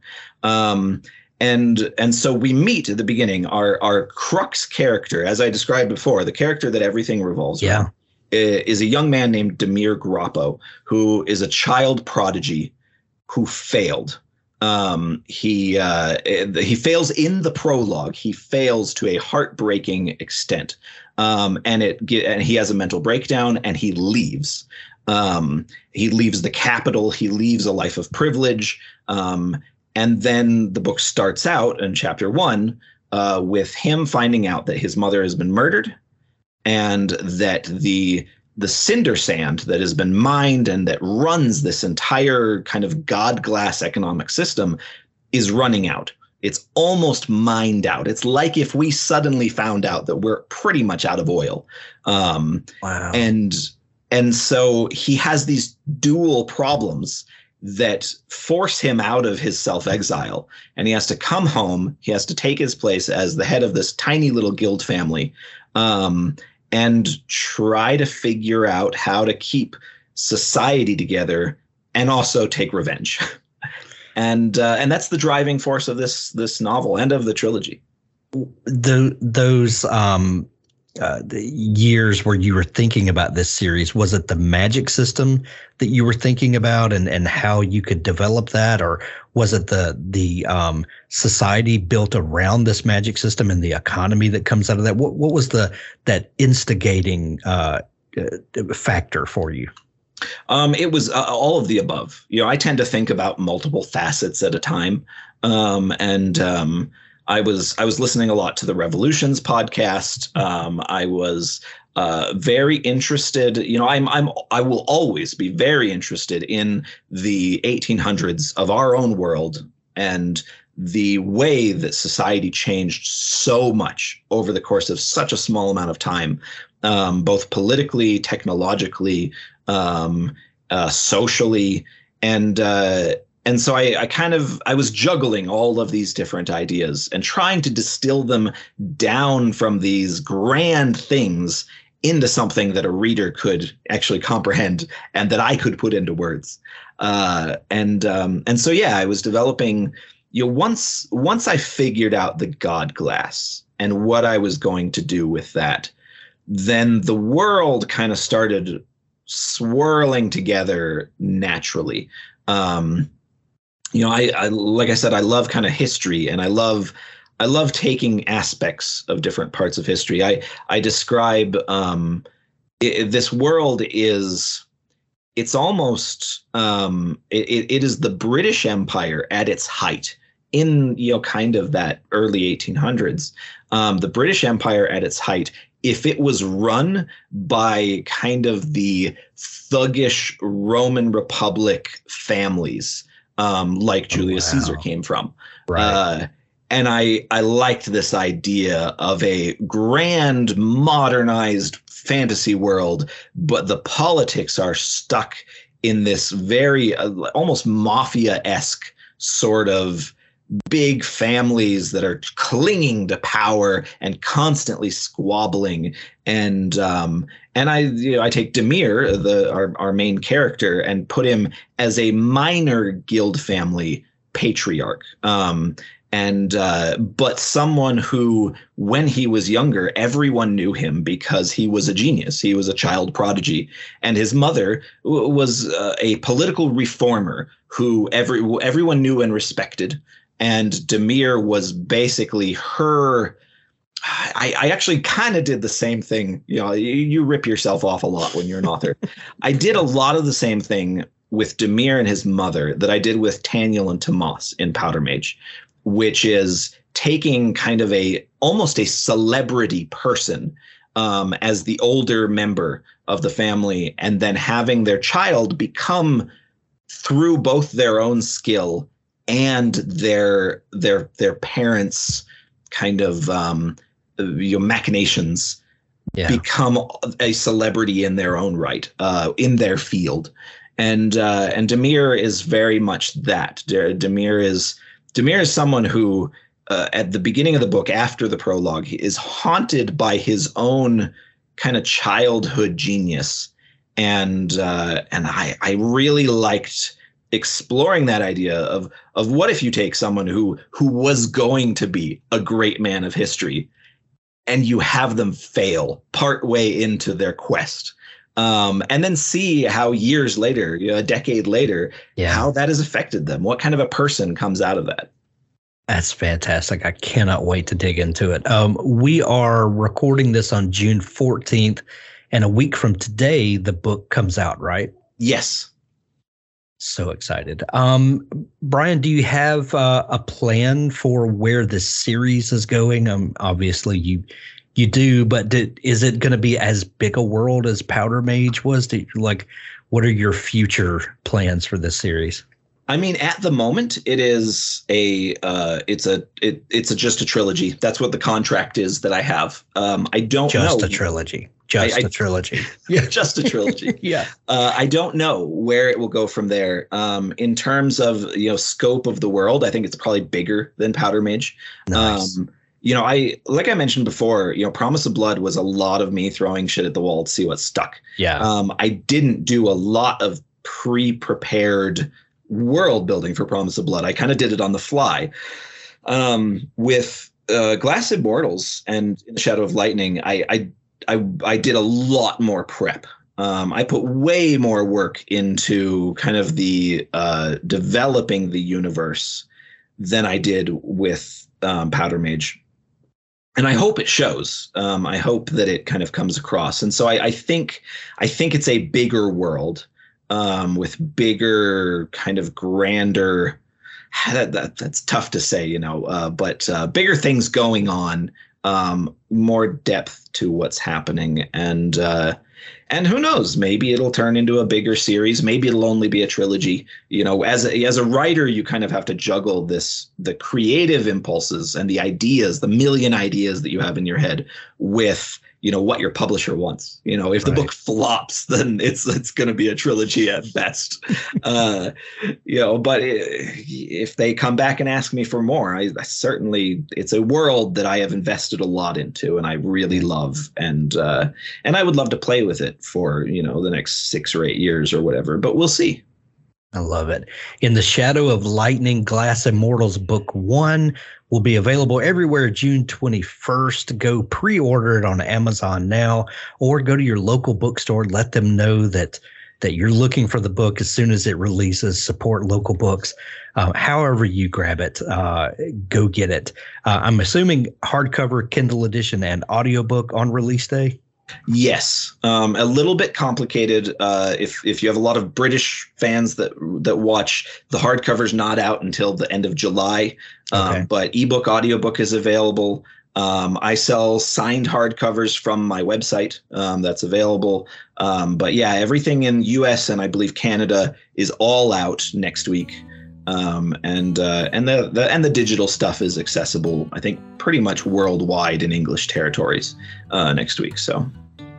[SPEAKER 4] um, and and so we meet at the beginning our our crux character as i described before the character that everything revolves
[SPEAKER 2] yeah.
[SPEAKER 4] around is a young man named demir grappo who is a child prodigy who failed um, he uh, he fails in the prologue. He fails to a heartbreaking extent, um, and it and he has a mental breakdown and he leaves. Um, he leaves the capital. He leaves a life of privilege, um, and then the book starts out in chapter one uh, with him finding out that his mother has been murdered, and that the the cinder sand that has been mined and that runs this entire kind of god glass economic system is running out. It's almost mined out. It's like if we suddenly found out that we're pretty much out of oil. Um,
[SPEAKER 2] wow.
[SPEAKER 4] And and so he has these dual problems that force him out of his self exile. And he has to come home. He has to take his place as the head of this tiny little guild family um, and try to figure out how to keep society together and also take revenge. and uh, and that's the driving force of this this novel and of the trilogy.
[SPEAKER 2] The, those um, uh, the years where you were thinking about this series was it the magic system that you were thinking about and and how you could develop that? Or was it the the um, society built around this magic system and the economy that comes out of that? What what was the that instigating uh, uh factor for you
[SPEAKER 4] um, it was uh, all of the above you know i tend to think about multiple facets at a time um, and um, I was I was listening a lot to the Revolutions podcast. Um, I was uh, very interested. You know, I'm I'm I will always be very interested in the 1800s of our own world and the way that society changed so much over the course of such a small amount of time, um, both politically, technologically, um, uh, socially, and uh, and so I, I, kind of i was juggling all of these different ideas and trying to distill them down from these grand things into something that a reader could actually comprehend and that i could put into words. Uh, and um, and so yeah i was developing you know once once i figured out the god glass and what i was going to do with that then the world kind of started swirling together naturally um, you know, I, I like I said, I love kind of history, and I love I love taking aspects of different parts of history. I I describe um, it, this world is it's almost um, it, it is the British Empire at its height in you know kind of that early 1800s. Um, the British Empire at its height, if it was run by kind of the thuggish Roman Republic families um, like oh, Julius oh, wow. Caesar came from.
[SPEAKER 2] Right. Uh,
[SPEAKER 4] and I I liked this idea of a grand modernized fantasy world, but the politics are stuck in this very uh, almost mafia esque sort of big families that are clinging to power and constantly squabbling. And um and i you know i take demir the our, our main character and put him as a minor guild family patriarch. Um and uh, but someone who when he was younger everyone knew him because he was a genius. He was a child prodigy. And his mother w- was uh, a political reformer who every everyone knew and respected and demir was basically her I, I actually kind of did the same thing. You know, you, you rip yourself off a lot when you're an author. I did a lot of the same thing with Demir and his mother that I did with Taniel and Tamas in Powder Mage, which is taking kind of a almost a celebrity person um, as the older member of the family and then having their child become through both their own skill and their their their parents kind of um, you know, machinations
[SPEAKER 2] Yeah.
[SPEAKER 4] become a celebrity in their own right uh, in their field. And uh, and Demir is very much that. De- Demir is Demir is someone who uh, at the beginning of the book after the prologue is haunted by his own kind of childhood genius. And uh, and I I really liked exploring that idea of of what if you take someone who who was going to be a great man of history and you have them fail partway into their quest um, and then see how years later you know, a decade later
[SPEAKER 2] Yeah.
[SPEAKER 4] how that has affected them what kind of a person comes out of that
[SPEAKER 2] That's fantastic. I cannot wait to dig into it. Um, we are recording this on June 14th, and a week from today, the book comes out, right?
[SPEAKER 4] yes
[SPEAKER 2] So excited. Um, Brian, do you have uh, a plan for where this series is going? Um, obviously, you you do, but did, is it going to be as big a world as Powder Mage was? You, like, what are your future plans for this series?
[SPEAKER 4] I mean, at the moment, it is a uh, it's a it, it's a, just a trilogy. That's what the contract is that I have. Um, I don't know.
[SPEAKER 2] Just
[SPEAKER 4] know.
[SPEAKER 2] a trilogy. Just
[SPEAKER 4] I-
[SPEAKER 2] a trilogy.
[SPEAKER 4] yeah, just a trilogy.
[SPEAKER 2] yeah.
[SPEAKER 4] Uh, I don't know where it will go from there. Um, in terms of you know scope of the world, I think it's probably bigger than Powder Mage.
[SPEAKER 2] Nice.
[SPEAKER 4] Um, you know, I like I mentioned before. You know, Promise of Blood was a lot of me throwing shit at the wall to see what stuck.
[SPEAKER 2] yeah.
[SPEAKER 4] Um, I didn't do a lot of pre-prepared world building for Promise of Blood. I kind of did it on the fly. Um, with uh, Glass Immortals and In the Shadow of Lightning, I, I I I did a lot more prep. Um, I put way more work into kind of the uh, developing the universe than I did with um, Powder Mage. And I hope it shows. Um, I hope that it kind of comes across. And so I, I think I think it's a bigger world um, with bigger, kind of grander. That, that, that's tough to say, you know, uh, but uh, bigger things going on, um, more depth to what's happening, and uh, and who knows, maybe it'll turn into a bigger series. Maybe it'll only be a trilogy. You know, as a, as a writer, you kind of have to juggle this the creative impulses and the ideas, the million ideas that you have in your head, with you know what your publisher wants. You know, if the book flops, then it's it's going to be a trilogy at best. uh, you know, but if they come back and ask me for more, I, I certainly it's a world that I have invested a lot into and I really love, and uh, and I would love to play with it for you know the next six or eight years or whatever. But we'll see.
[SPEAKER 2] I love it. In the Shadow of Lightning, Glass Immortals Book One will be available everywhere June 21st. Go pre order it on Amazon now or go to your local bookstore. Let them know that. That you're looking for the book as soon as it releases. Support local books. Uh, however, you grab it, uh, go get it. Uh, I'm assuming hardcover, Kindle edition, and audiobook on release day.
[SPEAKER 4] Yes, um, a little bit complicated. Uh, if if you have a lot of British fans that that watch, the hardcover's not out until the end of July. Um,
[SPEAKER 2] Okay.
[SPEAKER 4] But ebook, audiobook is available. Um, I sell signed hardcovers from my website. Um, that's available. Um, but yeah, everything in U.S. and I believe Canada is all out next week. Um, and uh, and the, the and the digital stuff is accessible. I think pretty much worldwide in English territories uh, next week. So.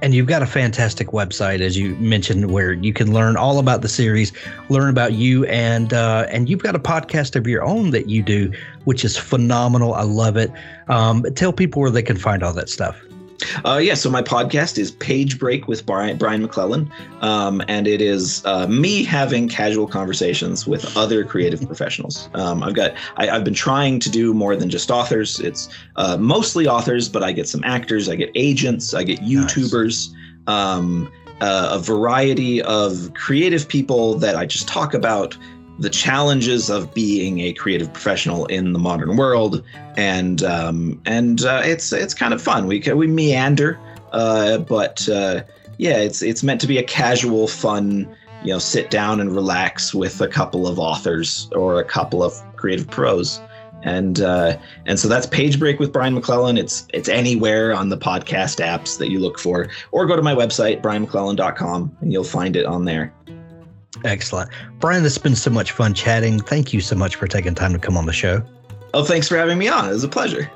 [SPEAKER 2] And you've got a fantastic website, as you mentioned, where you can learn all about the series, learn about you, and uh, and you've got a podcast of your own that you do, which is phenomenal. I love it. Um, tell people where they can find all that stuff.
[SPEAKER 4] Uh, yeah, so my podcast is Page Break with Brian, Brian McClellan, um, and it is uh, me having casual conversations with other creative professionals. Um, I've got I, have been trying to do more than just authors. It's uh, mostly authors, but I get some actors, I get agents, I get YouTubers. Nice. Um, uh, a variety of creative people that I just talk about the challenges of being a creative professional in the modern world, and um, and uh, it's it's kind of fun. We we meander, uh, but uh, yeah, it's it's meant to be a casual, fun, you know, sit down and relax with a couple of authors or a couple of creative pros. And uh, and so that's Page Break with Brian McClellan. It's it's anywhere on the podcast apps that you look for, or go to my website brianmcclellan.com and you'll find it on there.
[SPEAKER 2] Excellent. Brian, this has been so much fun chatting. Thank you so much for taking time to come on the show.
[SPEAKER 4] Oh, thanks for having me on. It was a pleasure.